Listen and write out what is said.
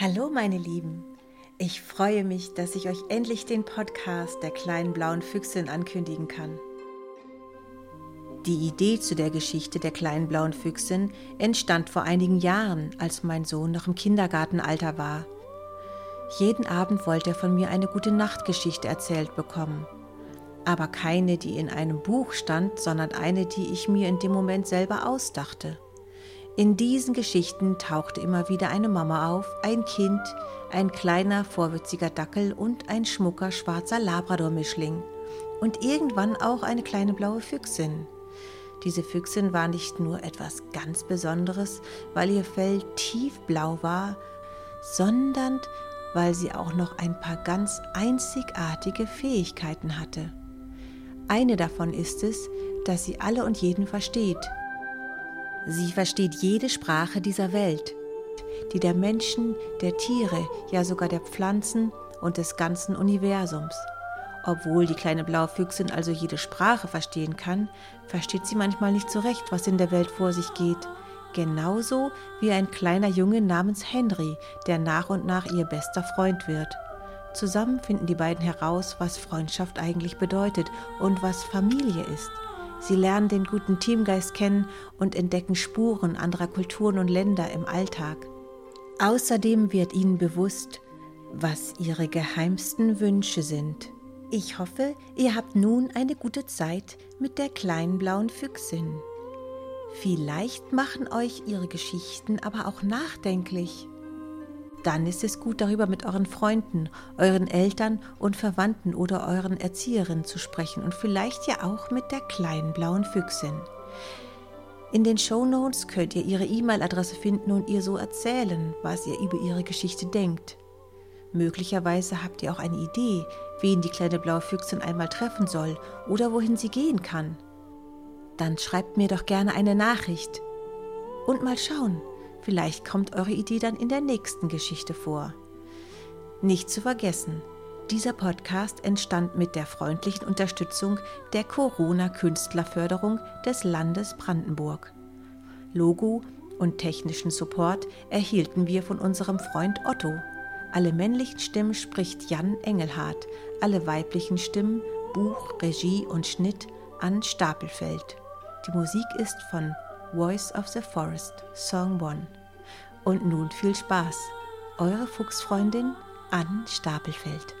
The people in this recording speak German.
Hallo meine Lieben, ich freue mich, dass ich euch endlich den Podcast der kleinen blauen Füchsin ankündigen kann. Die Idee zu der Geschichte der kleinen blauen Füchsin entstand vor einigen Jahren, als mein Sohn noch im Kindergartenalter war. Jeden Abend wollte er von mir eine gute Nachtgeschichte erzählt bekommen. Aber keine, die in einem Buch stand, sondern eine, die ich mir in dem Moment selber ausdachte. In diesen Geschichten tauchte immer wieder eine Mama auf, ein Kind, ein kleiner, vorwitziger Dackel und ein schmucker, schwarzer Labrador-Mischling. Und irgendwann auch eine kleine blaue Füchsin. Diese Füchsin war nicht nur etwas ganz Besonderes, weil ihr Fell tiefblau war, sondern weil sie auch noch ein paar ganz einzigartige Fähigkeiten hatte. Eine davon ist es, dass sie alle und jeden versteht Sie versteht jede Sprache dieser Welt, die der Menschen, der Tiere, ja sogar der Pflanzen und des ganzen Universums. Obwohl die kleine blaue Füchsin also jede Sprache verstehen kann, versteht sie manchmal nicht so recht, was in der Welt vor sich geht. Genauso wie ein kleiner Junge namens Henry, der nach und nach ihr bester Freund wird. Zusammen finden die beiden heraus, was Freundschaft eigentlich bedeutet und was Familie ist. Sie lernen den guten Teamgeist kennen und entdecken Spuren anderer Kulturen und Länder im Alltag. Außerdem wird ihnen bewusst, was ihre geheimsten Wünsche sind. Ich hoffe, ihr habt nun eine gute Zeit mit der kleinen blauen Füchsin. Vielleicht machen euch ihre Geschichten aber auch nachdenklich dann ist es gut, darüber mit euren Freunden, euren Eltern und Verwandten oder euren Erzieherinnen zu sprechen und vielleicht ja auch mit der kleinen blauen Füchsin. In den Show Notes könnt ihr ihre E-Mail-Adresse finden und ihr so erzählen, was ihr über ihre Geschichte denkt. Möglicherweise habt ihr auch eine Idee, wen die kleine blaue Füchsin einmal treffen soll oder wohin sie gehen kann. Dann schreibt mir doch gerne eine Nachricht. Und mal schauen, Vielleicht kommt eure Idee dann in der nächsten Geschichte vor. Nicht zu vergessen, dieser Podcast entstand mit der freundlichen Unterstützung der Corona-Künstlerförderung des Landes Brandenburg. Logo und technischen Support erhielten wir von unserem Freund Otto. Alle männlichen Stimmen spricht Jan Engelhardt, alle weiblichen Stimmen, Buch, Regie und Schnitt an Stapelfeld. Die Musik ist von Voice of the Forest, Song 1. Und nun viel Spaß. Eure Fuchsfreundin Ann Stapelfeld.